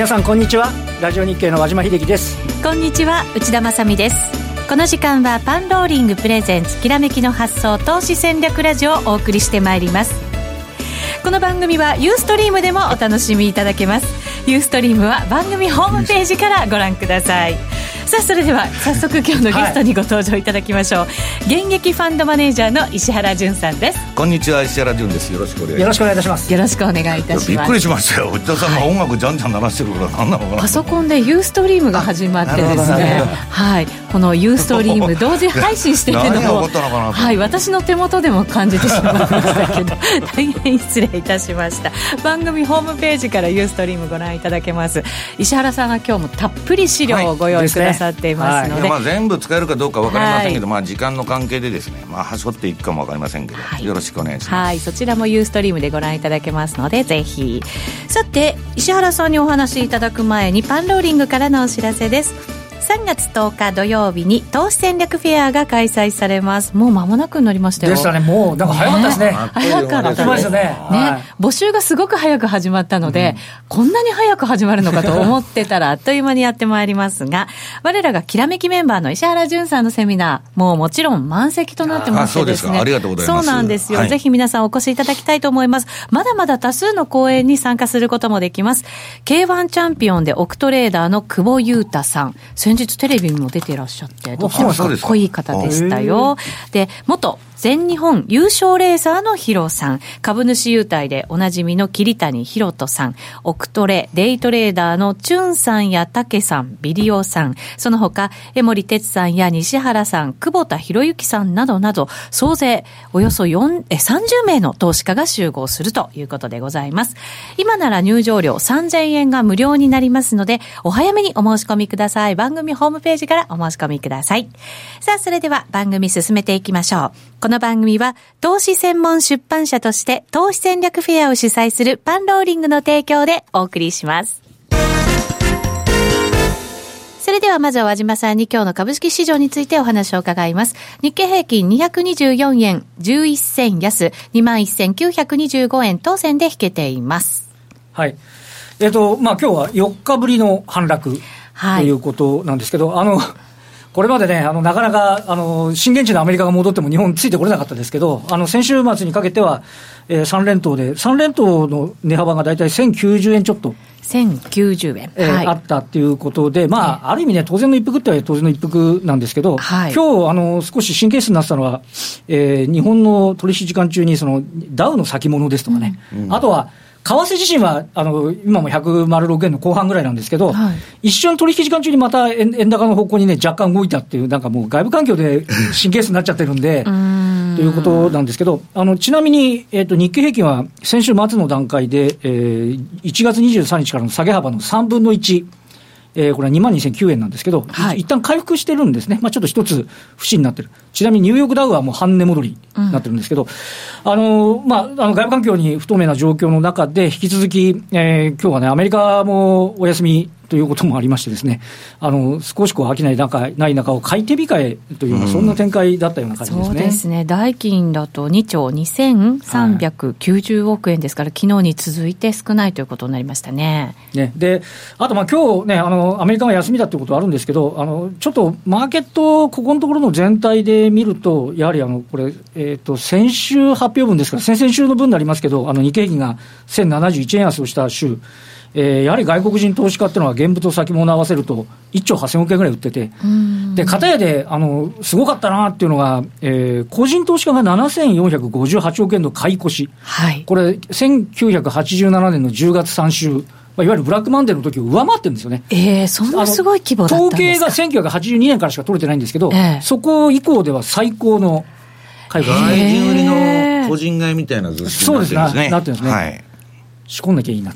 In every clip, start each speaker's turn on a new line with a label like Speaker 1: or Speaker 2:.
Speaker 1: 皆さんこんにちは。ラジオ日経の和島秀樹です。
Speaker 2: こんにちは。内田まさです。この時間はパンローリングプレゼンツきらめきの発想投資戦略ラジオをお送りしてまいります。この番組はユーストリームでもお楽しみいただけます。ユーストリームは番組ホームページからご覧ください。さあそれでは早速今日のゲストにご登場いただきましょう、はい、現役ファンドマネージャーの石原潤さんです。
Speaker 3: こんにちは石原潤です。よろしくお願い
Speaker 1: よろしくお願いいたします。
Speaker 2: よろしくお願いいたします。
Speaker 3: びっくりしましたよ。内田さんが音楽じゃんじゃん鳴らしてるから何なのかな。
Speaker 2: パソコンでユーストリームが始まってですねはい。このユーストリーム 同時配信しているのをはい。私の手元でも感じてしまいましたけど 大変失礼いたしました。番組ホームページからユーストリームご覧いただけます。石原さんが今日もたっぷり資料をご用意くださっていますので、はい
Speaker 3: まあ、全部使えるかどうか分かりませんけど、はい、まあ、時間の関係でですね、まあ、はしょっていくかも分かりませんけど、はい、よろしくお願いします、
Speaker 2: はい、そちらもユーストリームでご覧いただけますのでぜひ。さて石原さんにお話しいただく前にパンローリングからのお知らせです3月10日土曜日に投資戦略フェアが開催されます。もう間もなくになりましたよ。
Speaker 1: でしたね。もうなんか早かったですね、ね、
Speaker 2: 早かったです。ね。ね、募集がすごく早く始まったので、うん、こんなに早く始まるのかと思ってたら あっという間にやってまいりますが我らがきらめきメンバーの石原潤さんのセミナーもうもちろん満席となってましてですね。
Speaker 3: ありがとうござい
Speaker 2: ます。そうなんですよ、はい、ぜひ皆さんお越しいただきたいと思います。まだまだ多数の講演に参加することもできます。K1 チャンピオンでオクトレーダーの久保優太さん先日テレビにも出出ていらっしゃって、とてもかっこいい方でしたよ。で、元全日本優勝レーサーのヒロさん、株主優待でおなじみの桐谷博人さん、オクトレ、デイトレーダーのチュンさんやタケさん、ビリオさん、その他、江森哲さんや西原さん、久保田博之さんなどなど、総勢およそ4え30名の投資家が集合するということでございます。今なら入場料3000円が無料になりますので、お早めにお申し込みください。番組ホームページからお申し込みください。さあ、それでは番組進めていきましょう。この番組は投資専門出版社として投資戦略フェアを主催するパンローリングの提供でお送りします。それではまずは和島さんに今日の株式市場についてお話を伺います。日経平均224円11銭安、21,925円当選で引けています。
Speaker 1: はい。えっ、ー、と、まあ今日は4日ぶりの反落ということなんですけど、はい、あの、これまでね、あのなかなかあの震源地のアメリカが戻っても日本ついてこれなかったですけど、あの先週末にかけては、えー、3連投で、3連投の値幅が大体1090円ちょっと。
Speaker 2: 1090円、
Speaker 1: えーはい、あったっていうことで、まあ、ある意味ね、当然の一服っては当然の一服なんですけど、はい、今日あの少し神経質になってたのは、えー、日本の取引時間中にそのダウの先物ですとかね、うん。うん、あとは為替自身は、あの、今も106円の後半ぐらいなんですけど、はい、一瞬取引時間中にまた円円高の方向にね、若干動いたっていう、なんかもう外部環境で 神経質になっちゃってるんで、ということなんですけど、あの、ちなみに、えっ、ー、と、日経平均は先週末の段階で、えー、1月23日からの下げ幅の3分の1、えー、これは2万2009円なんですけど、はい、一旦回復してるんですね、まあ、ちょっと一つ節になってる、ちなみにニューヨークダウはもう半値戻りになってるんですけど、うん、あのまあ、あの外部環境に不透明な状況の中で、引き続き、えー、今日はね、アメリカもお休みということもありましてですね、あの少しこう飽きない中ない中を買い手控えというような、そんな展開だったような感じですね。
Speaker 2: そうですね。代金だと2兆2390億円ですから、はい、昨日に続いて少ないということになりましたね。
Speaker 1: ねで、あとまあ今日ね、あのアメリカが休みだということはあるんですけど、あのちょっとマーケット、ここのところの全体で見ると、やはりあのこれ、えーと、先週発表分ですから、先々週の分になりますけど、あの日経平均が1071円安をした週。えー、やはり外国人投資家っていうのは、現物と先物合わせると、1兆8000億円ぐらい売ってて、で、片やで、あの、すごかったなっていうのが、えー、個人投資家が7458億円の買い越し。はい。これ、1987年の10月3週。まあ、いわゆるブラックマンデーの時を上回ってるんですよね。
Speaker 2: ええー、そんなすごい規模だった
Speaker 1: んですか？統計が1982年からしか取れてないんですけど、えー、そこ以降では最高の
Speaker 3: 買い越し。外人売りの個人買いみたいな図式になってるんですね。そうですね。
Speaker 1: なってるんですね。はい。仕込んなきゃいいな。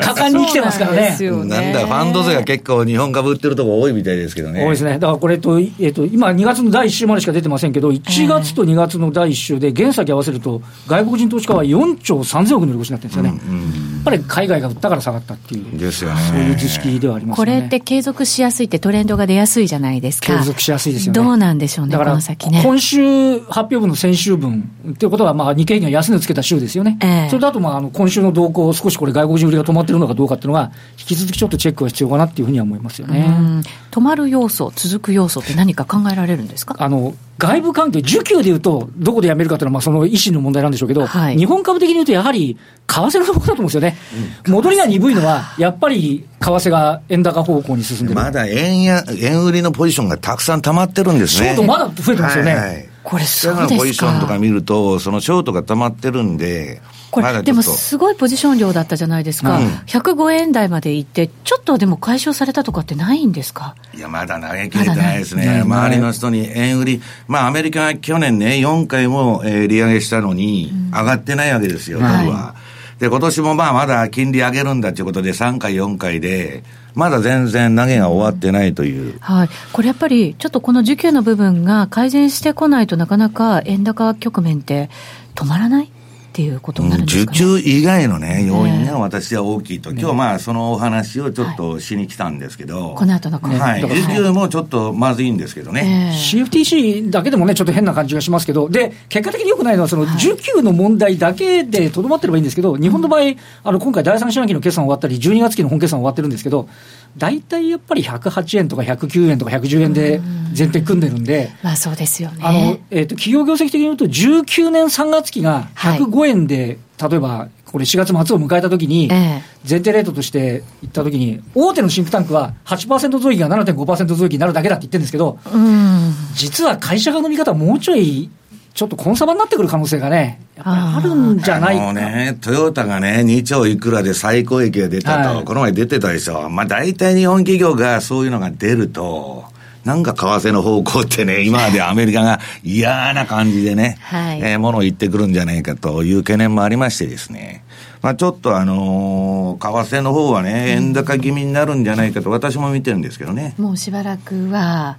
Speaker 1: 果敢に来てますからね。
Speaker 3: なんだ、ファンド税が結構日本株売ってるとこ多いみたいですけどね。
Speaker 1: 多いですね。だからこれと、えっ、ー、と、今2月の第1週までしか出てませんけど、1月と2月の第1週で原先合わせると、外国人投資家は4兆3000億の利越しになってるんですよね。うんうん、やっぱり海外が売ったから下がったっていう。
Speaker 3: ですよね。
Speaker 1: そういう図式ではありますね。
Speaker 2: これって継続しやすいってトレンドが出やすいじゃないですか？
Speaker 1: 継続しやすいですよね。
Speaker 2: どうなんでしょうね、だから先ね。
Speaker 1: 今週発表分の先週分っていうことは、まあ、日経平均が安値をつけた週ですよね。えー、それだとまあ、あの今週の動向、少しこれ、外国人売りが止まってるのかどうかっていうのが、引き続きちょっとチェックが必要かなっていうふうには思いますよね。
Speaker 2: 止まる要素、続く要素って何か考えられるんですか？
Speaker 1: あの外部関係、需給でいうと、どこでやめるかというのは、まあ、その意思の問題なんでしょうけど、はい、日本株的に言うと、やはり為替のところだと思うんですよね、うん、戻りが鈍いのは、やっぱり為替が円高方向に進んでる
Speaker 3: まだ円や円売りのポジションがたくさん溜まってるんですね。
Speaker 1: ショートまだ増えてますよね。はいはい
Speaker 2: これそうですか。
Speaker 3: ポジションとか見ると、そのショートが溜まってるんで、
Speaker 2: これ、でもすごいポジション量だったじゃないですか、うん、105円台まで行って、ちょっとでも解消されたとかってないんですか？
Speaker 3: いや、まだ投げ切れてないですね、周りの人に円売り、まあ、アメリカは去年ね、4回も、えー、利上げしたのに、上がってないわけですよ、ドルは。はい、で、今年もまあ、まだ金利上げるんだということで、3回、4回で、まだ全然投げが終わってないという、
Speaker 2: はい、これやっぱり、ちょっとこの需給の部分が改善してこないとなかなか円高局面って止まらない？っていうことになるんですか、ね、
Speaker 3: 受給以外のね、要因が私は大きいと、今日まあそのお話をちょっとしに来たんですけど、はい、
Speaker 2: この後の
Speaker 3: この、はい、受給もちょっとまずいんですけどね、
Speaker 1: えー、CFTC だけでもね、ちょっと変な感じがしますけど、で、結果的によくないのは、その受給の問題だけでとどまってればいいんですけど、日本の場合、あの今回、第三四半期の決算終わったり、12月期の本決算終わってるんですけど、大体やっぱり108円とか109円とか110円で前提組んでるんで、
Speaker 2: まあそうですよね。
Speaker 1: あの、えっ、ー、と、企業業績的に言うと、19年3月期が105円で、はい、例えば、これ4月末を迎えたときに、前提レートとして言ったときに、大手のシンクタンクは8%増益が7.5%増益になるだけだって言ってるんですけど、実は会社側の見方はもうちょいちょっとコンサバになってくる可能性がね、あるんじゃないか。
Speaker 3: ね、トヨタがね、2兆いくらで最高益が出たと、はい、この前出てたでしょ。まあ大体日本企業がそういうのが出ると、なんか為替の方向ってね、今までアメリカが嫌な感じでね、はい、えー、ものを言ってくるんじゃないかという懸念もありましてですね。まあちょっとあのー、為替の方はね、円高気味になるんじゃないかと私も見てるんですけどね。
Speaker 2: もうしばらくは、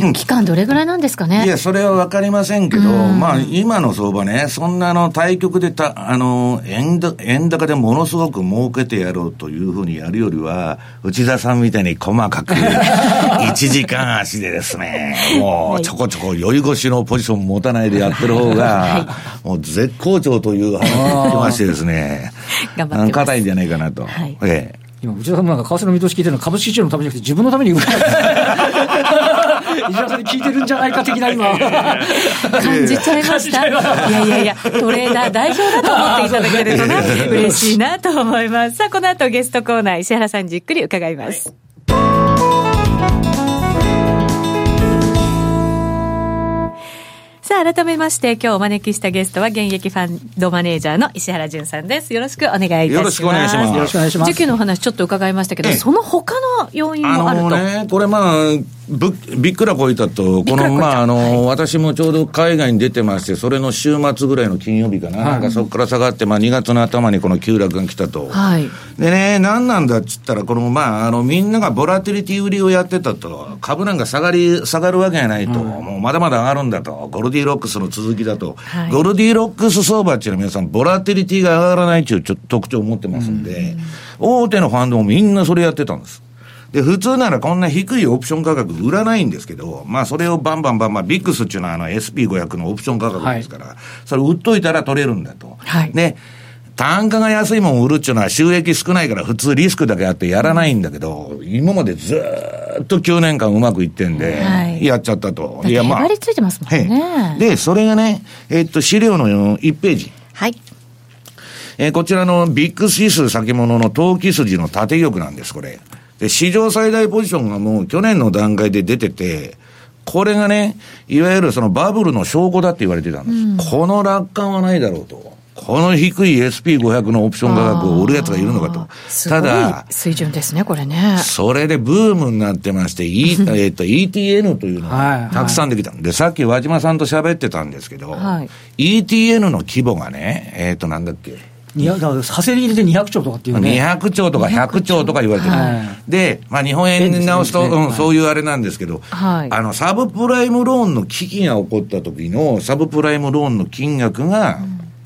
Speaker 2: でも期間どれぐらいなんですかね？
Speaker 3: いや、それは分かりませんけど、まあ、今の相場ね、そんなの対局でた、あの、円円高でものすごく儲けてやろうというふうにやるよりは、内田さんみたいに細かく、1時間足でですね、もうちょこちょこ酔い腰のポジション持たないでやってる方が、はい、もう絶好調という話が来ましてですね、
Speaker 2: 頑張って
Speaker 3: 硬いんじゃないかなと。はい、え
Speaker 1: え。今、内田さんもなんか為替の見通し聞いてるのは株式市場のためじゃなくて自分のために内田さんに聞いてるんじゃないか的な今。
Speaker 2: 感じちゃいました。いやいやいや、トレーダー代表だと思っていただけるとね、嬉しいなと思います。さあ、この後ゲストコーナー、石原さんじっくり伺います。はいさあ、改めまして、今日お招きしたゲストは、現役ファンドマネージャーの石原淳さんです。よろしくお願いいたします。よろしくお願いします。よろしくお願いします。需給の話ちょっと伺いましたけど、その他の要因もあると。
Speaker 3: ね、これまあ、ぶびっくらこいたと、この、まあ、あの、はい、私もちょうど海外に出てまして、それの週末ぐらいの金曜日かな、はい、なんかそこから下がって、まあ、2月の頭にこの急落が来たと。はい、でね、何なんだっつったら、この、まあ、あの、みんながボラティリティ売りをやってたと、株なんか下がり、下がるわけがないと、もうまだまだ上がるんだと、ゴルディロックスの続きだと、はい、ゴルディロックス相場っていうのは皆さん、ボラティリティが上がらないっていうちょ特徴を持ってますんで、大手のファンドもみんなそれやってたんです。で、普通ならこんな低いオプション価格売らないんですけど、まあそれをバンバンバンバン、ビックスっていうのはあの SP500 のオプション価格ですから、はい、それ売っといたら取れるんだと。はい、で、単価が安いもん売るっていうのは収益少ないから普通リスクだけあってやらないんだけど、今までずっと9年間うまくいってんで、やっちゃったと。
Speaker 2: いや、まあ。りついてますもんね。
Speaker 3: で、それがね、えっと、資料の1ページ。
Speaker 2: はい。
Speaker 3: えー、こちらのビッグ指数先物の投機筋の縦玉なんです、これ。で、史上最大ポジションがもう去年の段階で出てて、これがね、いわゆるそのバブルの証拠だって言われてたんです。うん、この楽観はないだろうと。この低い SP500 のオプション価格を売るやつがいるのかと。
Speaker 2: ただ、水準ですね、これね。
Speaker 3: それでブームになってまして、e えっと ETN というのがたくさんできたんで、さっき和島さんと喋ってたんですけど、はい、ETN の規模がね、えっ、ー、となんだっけ、
Speaker 1: だから、派生入れで200兆とかっていうね。
Speaker 3: 200兆とか100兆とか言われてる。はい、で、まあ日本円に直すと、ね、うん、そういうあれなんですけど、はい、あの、サブプライムローンの危機が起こった時の、サブプライムローンの金額が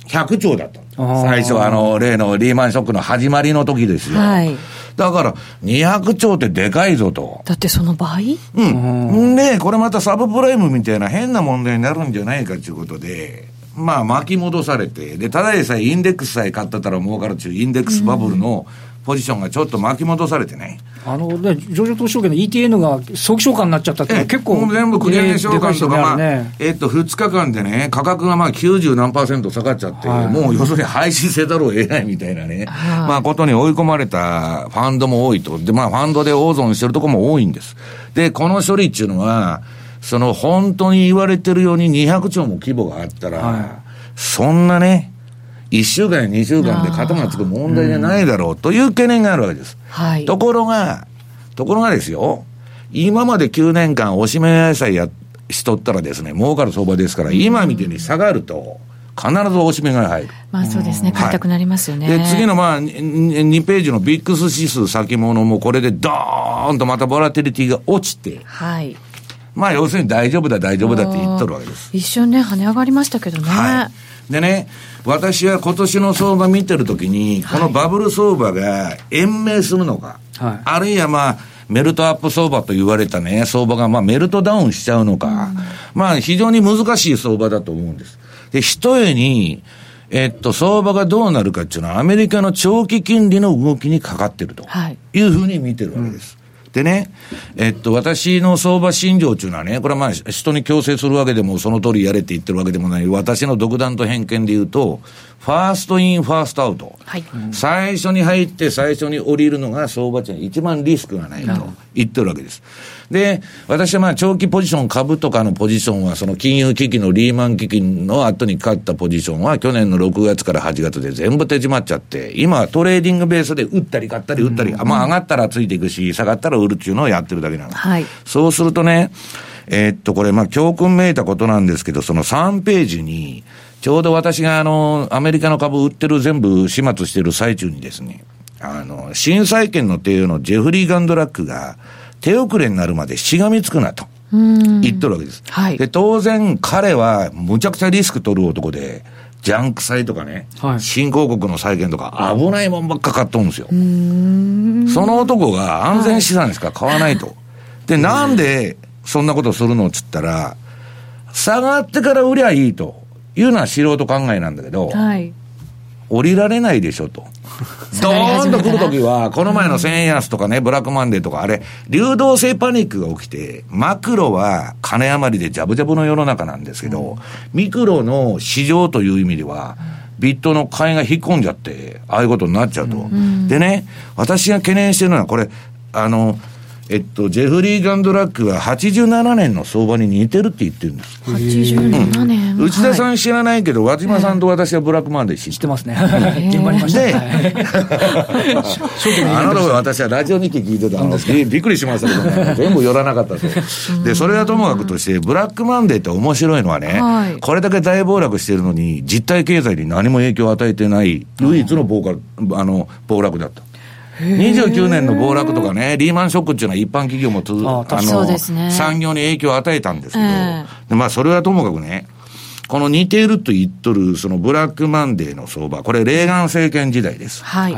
Speaker 3: 100兆だった。最初、あの、例のリーマンショックの始まりの時ですよ。はい。だから、200兆ってでかいぞと。
Speaker 2: だってその倍？
Speaker 3: うん。で、これまたサブプライムみたいな変な問題になるんじゃないかということで、まあ巻き戻されて、で、ただでさえインデックスさえ買ってたら儲かるっていうインデックスバブルのポジションがちょっと巻き戻されてね。
Speaker 1: あのね、上場投資証券の ETN が早期償還になっちゃったって結構、
Speaker 3: 全部繰り上げ償還とか、まあ、えっと、2日間でね、価格がまあ90何パーセント下がっちゃって、はい、もう要するに廃止せざるを得ないみたいなね、まあことに追い込まれたファンドも多いと。で、まあファンドで大損してるとこも多いんです。で、この処理っていうのは、その本当に言われてるように200兆も規模があったら、はい、そんなね、1週間や2週間で肩がつく問題じゃないだろうという懸念があるわけです。はい、ところが、ところがですよ、今まで9年間おしめ野菜やしとったらですね、儲かる相場ですから、今みたいに下がると、必ずおしめが入る。
Speaker 2: まあそうですね、買いたくなりますよね。
Speaker 3: はい、で、次のまあ、2ページのビックス指数先物もこれでドーンとまたボラティリティが落ちて、はい。まあ要するに大丈夫だ、大丈夫だって言っとるわけです。
Speaker 2: 一瞬ね、跳ね上がりましたけどね。はい。
Speaker 3: でね、私は今年の相場見てるときに、このバブル相場が延命するのか、はい、あるいはまあ、メルトアップ相場と言われたね、相場がまあメルトダウンしちゃうのか、うん、まあ非常に難しい相場だと思うんです。で、ひとえに、えっと、相場がどうなるかっていうのは、アメリカの長期金利の動きにかかってるというふうに見てるわけです。でね、えっと、私の相場信条っていうのはね、これはまあ、人に強制するわけでも、その通りやれって言ってるわけでもない、私の独断と偏見で言うと、 first in, first out。はい、最初に入って最初に降りるのが相場的に一番リスクがないと言ってるわけです。で、私はまあ長期ポジション、株とかのポジションは、その金融危機のリーマン危機の後に買ったポジションは、去年の6月から8月で全部手仕舞っちゃって、今はトレーディングベースで売ったり買ったり売ったり、うん、まあ上がったらついていくし、下がったら売るっていうのをやってるだけなの。はい、そうするとね、えー、っと、これ、まあ、教訓めいたことなんですけど、その3ページに、ちょうど私があの、アメリカの株売ってる全部始末してる最中にですね、あの、新債権の帝王のジェフリー・ガンドラックが、手遅れになるまでしがみつくなと。言っとるわけです。はい、で、当然彼はむちゃくちゃリスク取る男で、ジャンク債とかね、はい、新興国の債権とか危ないもんばっか買っとるんですよ。その男が安全資産しか買わないと。はい、で、なんでそんなことするのっつったら、下がってから売りゃいいというのは素人考えなんだけど、はい、降りられないでしょと。ドーンと来るときは、この前の1000円安とかね、ブラックマンデーとか、あれ、流動性パニックが起きて、マクロは金余りでジャブジャブの世の中なんですけど、ミクロの市場という意味では、ビットの買いが引っ込んじゃって、ああいうことになっちゃうと。でね、私が懸念してるのは、これ、あの、えっと、ジェフリー・ガンドラックは87年の相場に似てるって言ってるんです。
Speaker 2: 87年、
Speaker 3: うん、内田さん知らないけど、和島さんと私はブラックマンデー知
Speaker 1: ってますね。現場にいました。で、
Speaker 3: あの時私はラジオ日経聞いてたのびびっくりしましたけどね、全部寄らなかったと。で、それはともかくとして、ブラックマンデーって面白いのはね、はい、これだけ大暴落してるのに、実体経済に何も影響を与えてない、唯一の暴あの暴落だった。29年の暴落とかね、リーマンショックっていうのは一般企業もつ、あの、ね、産業に影響を与えたんですけど、えー、まあそれはともかくね、この似ていると言っとる、そのブラックマンデーの相場、これ、レーガン政権時代です。はい。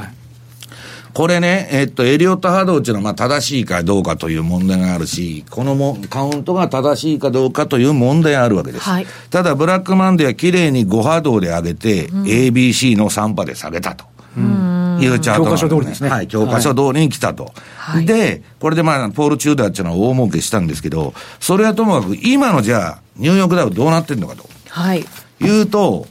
Speaker 3: これね、えっと、エリオット波動っていうのは、まあ、正しいかどうかという問題があるし、このもカウントが正しいかどうかという問題があるわけです。はい、ただ、ブラックマンデーは綺麗に5波動で上げて、うん、ABC の3波で下げたと。うんいうチャート、
Speaker 1: 教科書通りですね。
Speaker 3: はい、教科書通りに来たと。はい、で、これでまあ、ポール・チューダーっていうのは大儲けしたんですけど、それはともかく、今のじゃあ、ニューヨークダウどうなってるのかと。はい。言うと、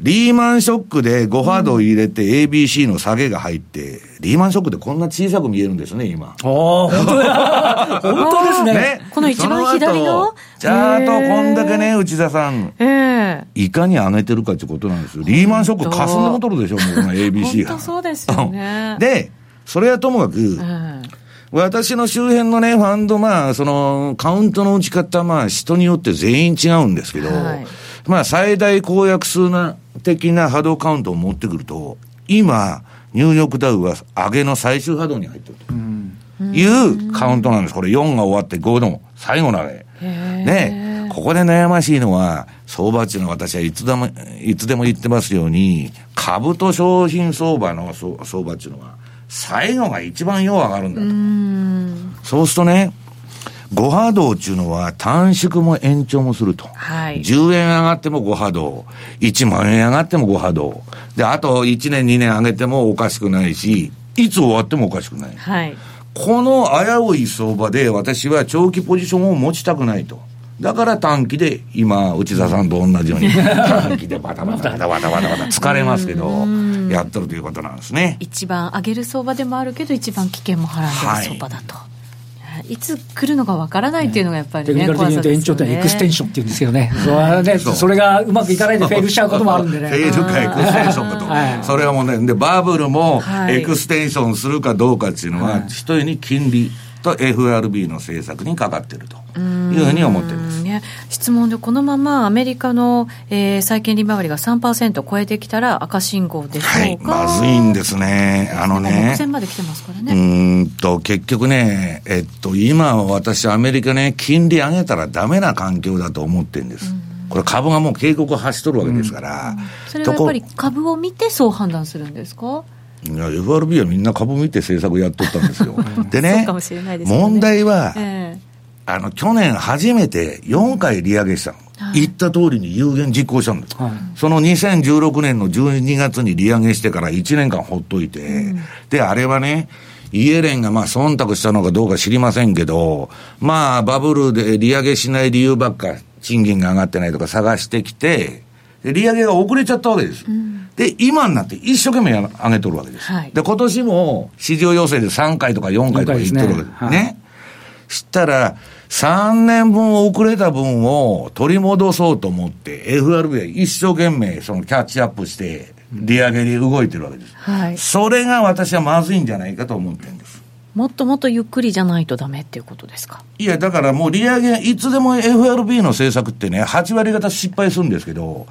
Speaker 3: リーマンショックで5ハードを入れて ABC の下げが入って、リーマンショックでこんな小さく見えるんですね、今。ああ、
Speaker 1: 本当だ。本当ですね。ね
Speaker 2: この一番左の？
Speaker 3: チャートこんだけね、内田さん。ええいかに上げてるかってことなんですよ。リーマンショックかすんでもとるでしょ、もうこの ABC が。
Speaker 2: 本当そうですよね。
Speaker 3: で、それはともかく、私の周辺のね、ファンド、まあ、その、カウントの打ち方、まあ、人によって全員違うんですけど、はいまあ、最大公約数な的な波動カウントを持ってくると、今、ニューヨークダウは上げの最終波動に入ってるというカウントなんです。これ4が終わって5の最後の上げ。ねここで悩ましいのは、相場っていうのは私はいつでも、いつでも言ってますように、株と商品相場の相場っていうのは、最後が一番よう上がるんだと。そうするとね、5波動っていうのは短縮も延長もすると。はい、10円上がっても5波動。1万円上がっても5波動。で、あと1年2年上げてもおかしくないし、いつ終わってもおかしくない。はい、この危うい相場で私は長期ポジションを持ちたくないと。だから短期で、今、内田さんと同じように、短期でバタバタバタバタバタバタ疲れますけど、やっとるということなんですね。
Speaker 2: 一番上げる相場でもあるけど、一番危険もはらんでる相場だと。はいいつ来るのかわからないっていうのがやっぱりね、
Speaker 1: テクニカル的に言うと延長点 exten sion っていうんですけどね、それはね、それがうまくいかないで fail しちゃうこともあるんでね。
Speaker 3: fail か extension かと、はい、それはもうね、で、バブルも extension するかどうかっていうのは、ひとえに金利と FRB の政策にかかってるというふうに思ってるんです。
Speaker 2: ね、質問で、このままアメリカの、えー、債券利回りが3%超えてきたら赤信号でしょうか、
Speaker 3: はい、まずいんですね。あのね。
Speaker 2: 目前まで来てますからね。
Speaker 3: うんと、結局ね、えっと、今私アメリカね、金利上げたらダメな環境だと思ってるんです。これ株がもう警告を発しとるわけですから、うん
Speaker 2: それはやっぱり株を見てそう判断するんですか？
Speaker 3: いや、FRB はみんな株見て政策やっとったんですよ。でね、ね問題は、えー、あの、去年初めて4回利上げしたの。はい、言った通りに有限実行したんです。はい、その2016年の12月に利上げしてから1年間ほっといて、うん、で、あれはね、イエレンがまあ忖度したのかどうか知りませんけど、まあバブルで利上げしない理由ばっか、賃金が上がってないとか探してきて、利上げが遅れちゃったわけです。うんで、今になって一生懸命上げとるわけです。はい、で、今年も市場要請で3回とか4回とか言ってるわけです。ね。はい、したら、3年分遅れた分を取り戻そうと思って、FRB は一生懸命そのキャッチアップして、利上げに動いてるわけです。はい、それが私はまずいんじゃないかと思ってるんです。
Speaker 2: もっともっとゆっくりじゃないとダメっていうことですか？
Speaker 3: いや、だからもう利上げ、いつでも FRB の政策ってね、8割方失敗するんですけど、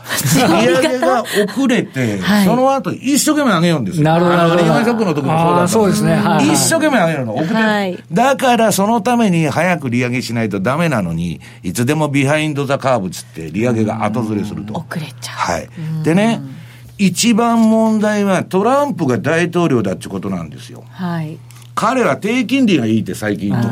Speaker 3: 利上げが遅れて、はい、その後一生懸命上げようんですよ。
Speaker 1: なるほど。
Speaker 3: リーマンショックの時もそうだった
Speaker 1: そうですね。
Speaker 3: はい、一生懸命上げるの、遅れて、はい、だからそのために早く利上げしないとダメなのに、いつでも behind the curve つって利上げが後ずれすると。
Speaker 2: 遅れちゃう。
Speaker 3: はい。でね、一番問題はトランプが大統領だってことなんですよ。はい。彼は低金利がいいって最近言って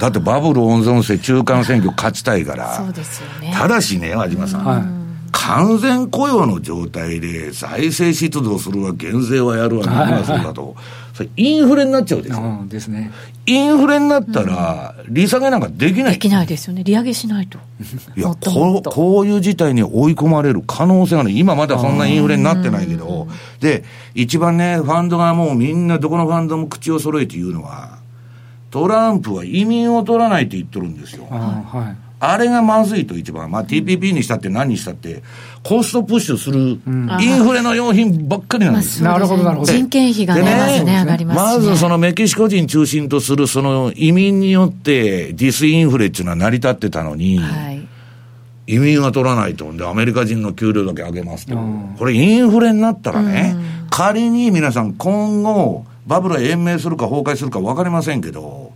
Speaker 3: だってバブル温存して中間選挙勝ちたいから。そうですよね。ただしね、和島さん。はい完全雇用の状態で財政出動するわ、減税はやるわ、何はするだと、それインフレになっちゃうでしょ。
Speaker 1: ですね。
Speaker 3: インフレになったら、利下げなんかできない。
Speaker 2: できないですよね。利上げしないと。
Speaker 3: いやこう、こういう事態に追い込まれる可能性がね、今まだそんなインフレになってないけど、で、一番ね、ファンドがもうみんなどこのファンドも口を揃えて言うのは、トランプは移民を取らないって言っとるんですよ。はいあれがまずいと一番。まあ TPP にしたって何にしたって、コストプッシュする、インフレの用品ばっかりなんです
Speaker 1: よ。なるほど、なるほど。
Speaker 2: 人件費がね、まね、上がります、
Speaker 3: ね、まずそのメキシコ人中心とするその移民によってディスインフレっていうのは成り立ってたのに、はい、移民は取らないと。で、アメリカ人の給料だけ上げますと。これインフレになったらね、仮に皆さん今後、バブルは延命するか崩壊するか分かりませんけど、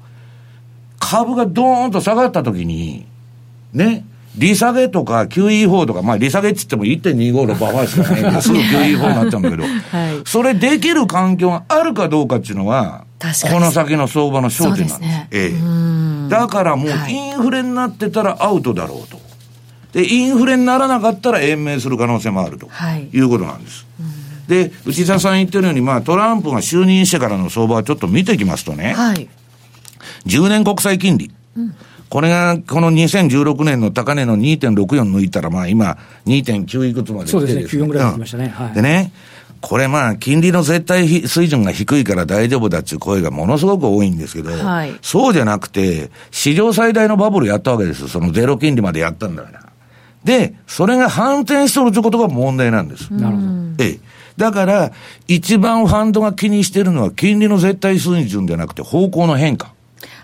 Speaker 3: 株がドーンと下がった時に、ね、利下げとか QE4 とか、まあ利下げって言っても1.256パーしかないんで、すぐ QE4 になっちゃうんだけど、はい、それできる環境があるかどうかっていうのは、この先の相場の焦点なんです。ね、ええ。だからもうインフレになってたらアウトだろうと。で、インフレにならなかったら延命する可能性もあると、はい、いうことなんです。で、内田さん言ってるように、まあトランプが就任してからの相場をちょっと見ていきますとね、はい、10年国債金利。うんこれが、この2016年の高値の2.64抜いたら、まあ今、2.9いくつまで
Speaker 1: 来てそうですね、94ぐらい来ましたね。
Speaker 3: はい、でね、これまあ、金利の絶対水準が低いから大丈夫だっていう声がものすごく多いんですけど、はい、そうじゃなくて、史上最大のバブルやったわけです。そのゼロ金利までやったんだから。で、それが反転しとるということが問題なんです。なるほど。ええ。だから、一番ファンドが気にしてるのは、金利の絶対水準じゃなくて、方向の変化。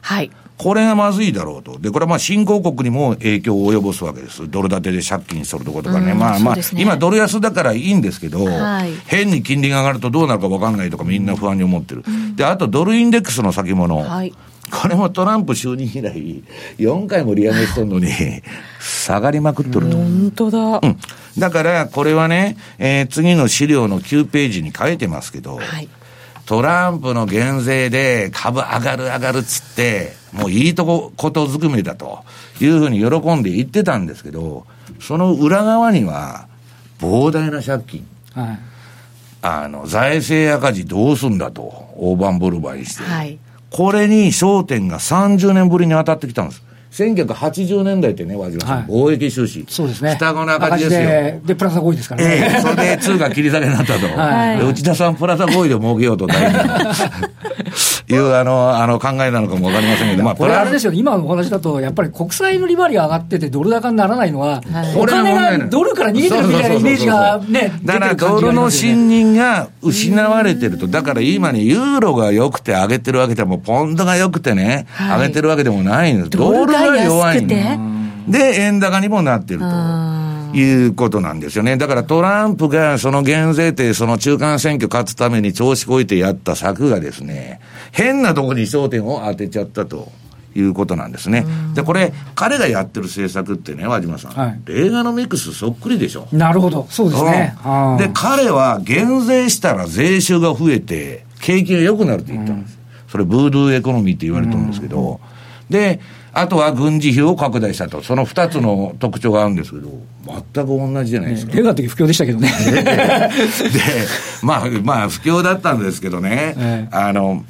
Speaker 3: はい。これがまずいだろうと。で、これはまあ新興国にも影響を及ぼすわけです。ドル建てで借金するところとかね。うん、まあまあ、ね、今ドル安だからいいんですけど、はい、変に金利が上がるとどうなるか分かんないとかみんな不安に思ってる。うん、で、あとドルインデックスの先物。はいこれもトランプ就任以来、4回も利上げしとんのに、下がりまくっとると。
Speaker 2: 本当だ。うん。
Speaker 3: だから、これはね、えー、次の資料の9ページに書いてますけど、はい、トランプの減税で株上がる上がるっつって、もういいとこ、ことずくめだというふうに喜んで言ってたんですけど、その裏側には、膨大な借金。はい、あの、財政赤字どうすんだと、大盤振る舞いして。はい、これに焦点が30年ぶりに当たってきたんです。1980年代ってね、和島さん、はい、貿易収支。
Speaker 1: そうですね。
Speaker 3: 双子の赤字ですよ。
Speaker 1: でで、プラザ合意ですからね。
Speaker 3: ええー、それで通が切り下げになったと。はい、内田さん、プラザ合意で儲けようと大変。いう、あの、あの、考えなのかもわかりませんけど、まあ、
Speaker 1: これあれですよ、今のお話だと、やっぱり国債の利回りが上がってて、ドル高にならないのは、はい、お金がドルから逃げてるみたいなイメージがね、
Speaker 3: だからドルの信任が失われてると、だから今ね、ユーロが良くて上げてるわけでも、ポンドが良くてね、上げてるわけでもないんです。ドルが弱いんです。で、円高にもなってると。いうことなんですよね。だからトランプがその減税ってその中間選挙勝つために調子こいてやった策がですね、変なとこに焦点を当てちゃったと。いうことなんですね。で、これ、彼がやってる政策ってね、和島さん、はい、レーガノミクスそっくりでしょ。
Speaker 1: なるほど。そうですね。
Speaker 3: で、彼は減税したら税収が増えて、景気が良くなるって言ったんです。それ、ブードゥーエコノミーって言われてるんですけど、で、あとは軍事費を拡大したと、その2つの特徴があるんですけど、全く同じじゃないですか。
Speaker 1: レガの時不況でしたけどね。
Speaker 3: で、まあ、まあ、不況だったんですけどね、あの、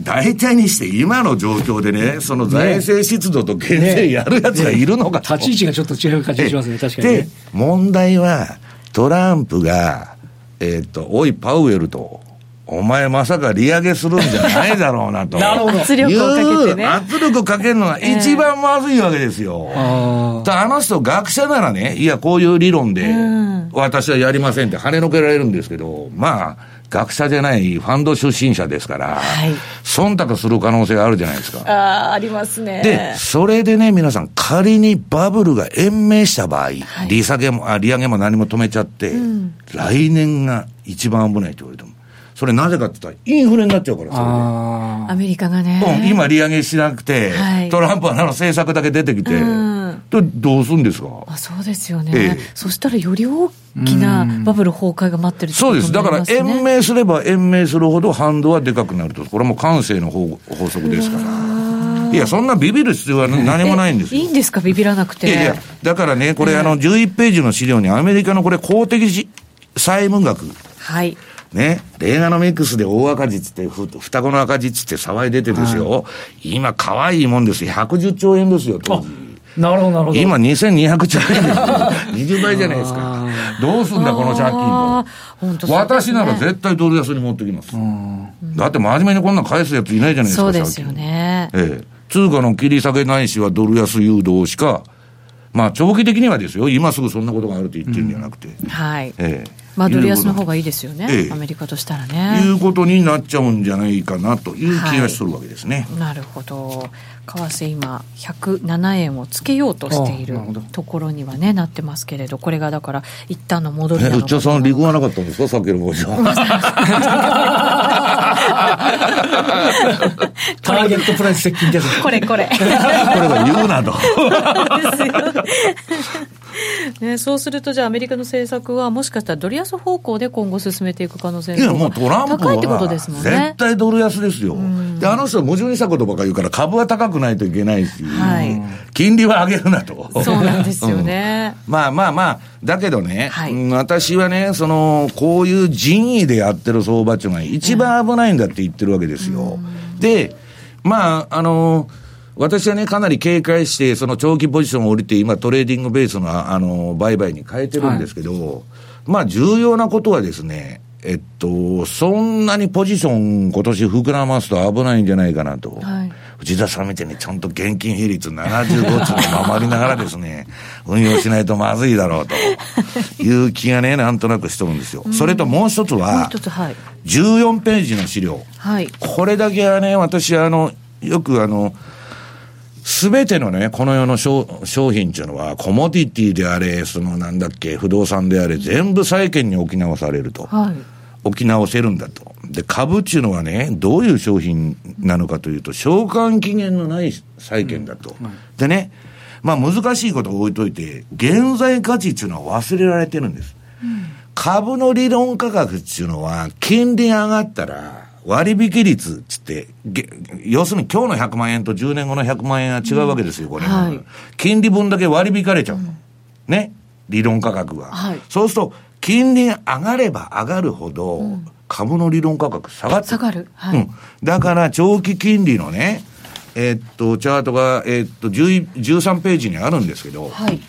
Speaker 3: 大体にして今の状況でね、その財政出動と減税やるやつがいるのか
Speaker 1: と、ねね、立ち位置がちょっと違う感じがしますね、確かに、ね、で、
Speaker 3: 問題は、トランプが、えっ、と、おい、パウエルと、お前まさか利上げするんじゃないだろうなと。
Speaker 2: なるほど。圧力をかけてね。
Speaker 3: 圧力かけるのが一番まずいわけですよ。えー、あの人学者ならね、いや、こういう理論で、私はやりませんって跳ねのけられるんですけど、まあ、学者じゃないファンド出身者ですから、はい、忖度する可能性があるじゃないですか。
Speaker 2: ああ、ありますね。
Speaker 3: で、それでね、皆さん、仮にバブルが延命した場合、はい、利下げも、あ利上げも何も止めちゃって、うん、来年が一番危ないって言われても。それなぜかって言ったら、インフレになっちゃうから、それで。
Speaker 2: アメリカがね。
Speaker 3: うん、今利上げしなくて、はい、トランプはあの政策だけ出てきて、うんどうするんですか？
Speaker 2: あそうですよね、ええ、そしたらより大きなバブル崩壊が待ってる、
Speaker 3: ね、そうです。だから延命すれば延命するほど反動はでかくなると。これも感性の法法則ですから。いや、そんなビビる必要は何もないんです
Speaker 2: よ。いいんですか、ビビらなくて。
Speaker 3: いやいや、だからね、これ、あの、11ページの資料にアメリカのこれ公的債務額。
Speaker 2: はい。
Speaker 3: ね、レーガノミックスで大赤字つって、双子の赤字つって騒いでてですよ、はい、今、可愛いもんですよ。110兆円ですよ、当時。
Speaker 1: なるほど、なるほど。
Speaker 3: 今2200兆円です 20倍じゃないですか。どうすんだ、この借金と。私なら絶対ドル安に持ってきます。だって真面目にこんなん返すやついないじゃないですか、
Speaker 2: そうですよね。
Speaker 3: ええ。通貨の切り下げないしはドル安誘導しか、まあ長期的にはですよ、今すぐそんなことがあるって言ってるんじゃなくて。
Speaker 2: うん、はい。ええ。まあ、ドル安の方がいいですよね、ええ、アメリカとしたらね。
Speaker 3: いうことになっちゃうんじゃないかなという気がするわけですね。
Speaker 2: はい、なるほど。為替今、107円をつけようとしているところにはね、なってますけれど、これがだから、一旦の戻りなのか。
Speaker 3: 内田さん、離婚はなかったんですか、さっきの文章。
Speaker 1: ターゲットプライス接近です。
Speaker 2: これこれ。これ
Speaker 3: は言うなと。
Speaker 2: ね、そうすると、じゃあ、アメリカの政策は、もしかしたらドル安方向で今後進めていく可能性
Speaker 3: いや、もうトランプは絶対ドル安ですよ。で、あの人は矛盾したことばかり言うから、株は高くないといけないし、はい、金利は上げるなと。
Speaker 2: そうなんですよね。
Speaker 3: うん、まあまあまあ、だけどね、はい、私はね、その、こういう人為でやってる相場っていうのは一番危ないんだって言ってるわけですよ。で、まあ、あのー私はね、かなり警戒して、その長期ポジションを降りて、今、トレーディングベースの、あの、売買に変えてるんですけど、はい、まあ、重要なことはですね、えっと、そんなにポジション今年膨らますと危ないんじゃないかなと。はい、藤田さんみたいにちゃんと現金比率75つの守りながらですね、運用しないとまずいだろうという気がね、なんとなくしとるんですよ。それともう一つは、はい、14ページの資料。はい、これだけはね、私あの、よくあの、すべてのね、この世の商品っていうのは、コモディティであれ、そのなんだっけ、不動産であれ、全部債券に置き直されると。はい、置き直せるんだと。で、株っていうのはね、どういう商品なのかというと、償還期限のない債券だと。うんはい、でね、まあ難しいことを置いといて、現在価値っていうのは忘れられてるんです。うん、株の理論価格っていうのは、金利上がったら、割引率つって、要するに今日の100万円と10年後の100万円は違うわけですよ、これ、は。い、金利分だけ割り引かれちゃう、うん、ね、理論価格が。はい、そうすると、金利上がれば上がるほど、株の理論価格下がって
Speaker 2: 下がる。はい、うん。
Speaker 3: だから、長期金利のね、えー、っと、チャートが、えー、っと、13ページにあるんですけど、はい。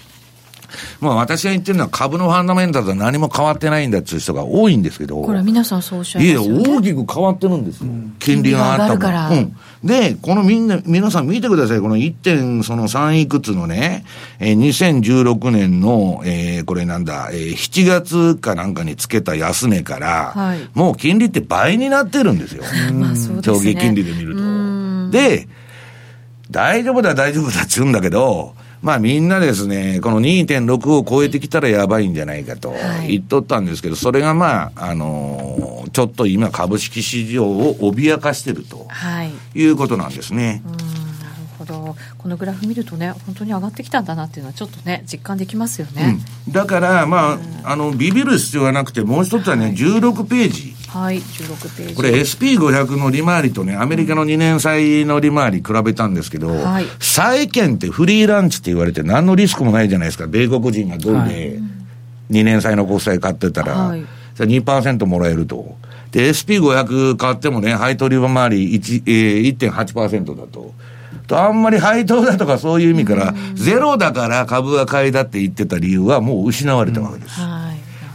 Speaker 3: まあ私が言ってるのは株のファンダメンタルは何も変わってないんだっていう人が多いんですけど。
Speaker 2: これ皆さんそうおっしゃいますよ、ね、
Speaker 3: いや、大きく変わってるんですよ。うん、金利が上がったから。うん。で、このみんな、皆さん見てください。この1点、その3いくつのね、えー、2016年の、えー、これなんだ、えー、7月かなんかにつけた安値から、はい、もう金利って倍になってるんですよ。まあそうですね。長期金利で見ると。で、大丈夫だ大丈夫だっちゅうんだけど、まあみんなですね、この2.6を超えてきたらやばいんじゃないかと言っとったんですけど、それがまあ、あのー、ちょっと今株式市場を脅かしてると、い、うことなんですね。なる
Speaker 2: ほど。このグラフ見るとね、本当に上がってきたんだなっていうのはちょっとね、実感できますよね。
Speaker 3: うん、だから、まあ、あの、ビビる必要はなくて、もう一つはね、はい、16ページ。
Speaker 2: はい、16ページ。
Speaker 3: これ SP500 の利回りとね、アメリカの2年債の利回り比べたんですけど、はい、債券ってフリーランチって言われて何のリスクもないじゃないですか。米国人がドルで2年債の国債買ってたら、はい、2%もらえると。で、SP500 買ってもね、配当利回り1、えー、1.8%だと。とあんまり配当だとかそういう意味から、ゼロだから株が買いだって言ってた理由はもう失われたわけです。うんはい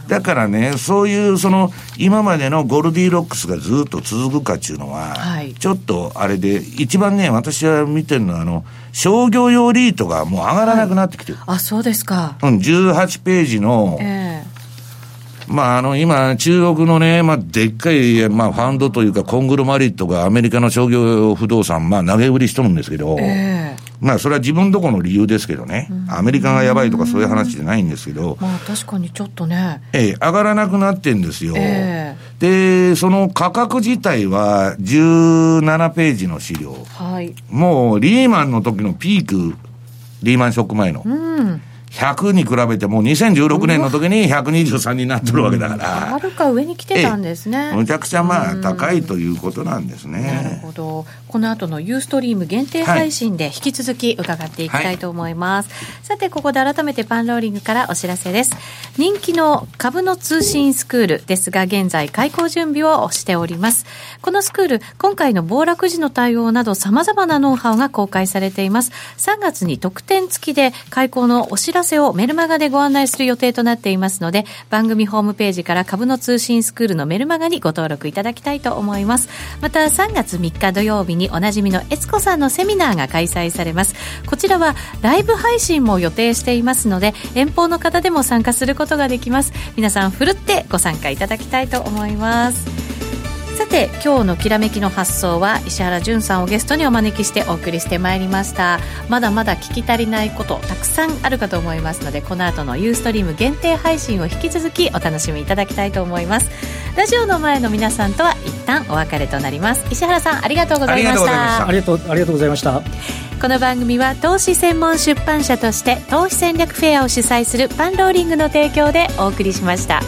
Speaker 3: だからね、そういうその、今までのゴルディロックスがずっと続くかっていうのは、はい、ちょっとあれで、一番ね、私は見てるのは、あの、商業用リートがもう上がらなくなってきてる。はい、
Speaker 2: あ、そうですか。
Speaker 3: うん、18ページの、えーまあ、あの、今、中国のね、まあ、でっかい、まあ、ファンドというか、コングロマリットがアメリカの商業不動産、まあ、投げ売りしとるんですけど、えー、まあ、それは自分どこの理由ですけどね、アメリカがやばいとかそういう話じゃないんですけど、
Speaker 2: まあ、確かにちょっとね。
Speaker 3: ええー、上がらなくなってんですよ。えー、で、その価格自体は17ページの資料。はい。もう、リーマンの時のピーク、リーマンショック前の。うん100に比べてもう2016年の時に123になってるわけだから。
Speaker 2: はるか上に来てたんですね。
Speaker 3: むちゃくちゃまあ高いということなんですね。
Speaker 2: なるほど。この後のユーストリーム限定配信で引き続き伺っていきたいと思います。はい、さて、ここで改めてパンローリングからお知らせです。人気の株の通信スクールですが、現在開講準備をしております。このスクール、今回の暴落時の対応など様々なノウハウが公開されています。3月に特典付きで開講のお知らせせをメルマガでご案内する予定となっていますので、番組ホームページから株の通信スクールのメルマガにご登録いただきたいと思います。また、3月3日土曜日におなじみの悦子さんのセミナーが開催されます。こちらはライブ配信も予定していますので、遠方の方でも参加することができます。皆さん、ふるってご参加いただきたいと思います。さて今日のきらめきの発想は石原潤さんをゲストにお招きしてお送りしてまいりました。まだまだ聞き足りないことたくさんあるかと思いますのでこの後のユーストリーム限定配信を引き続きお楽しみいただきたいと思います。ラジオの前の皆さんとは一旦お別れとなります。石原さんありがとうございました。
Speaker 1: ありがとうありがとうございました。
Speaker 2: この番組は投資専門出版社として投資戦略フェアを主催するパンローリングの提供でお送りしました。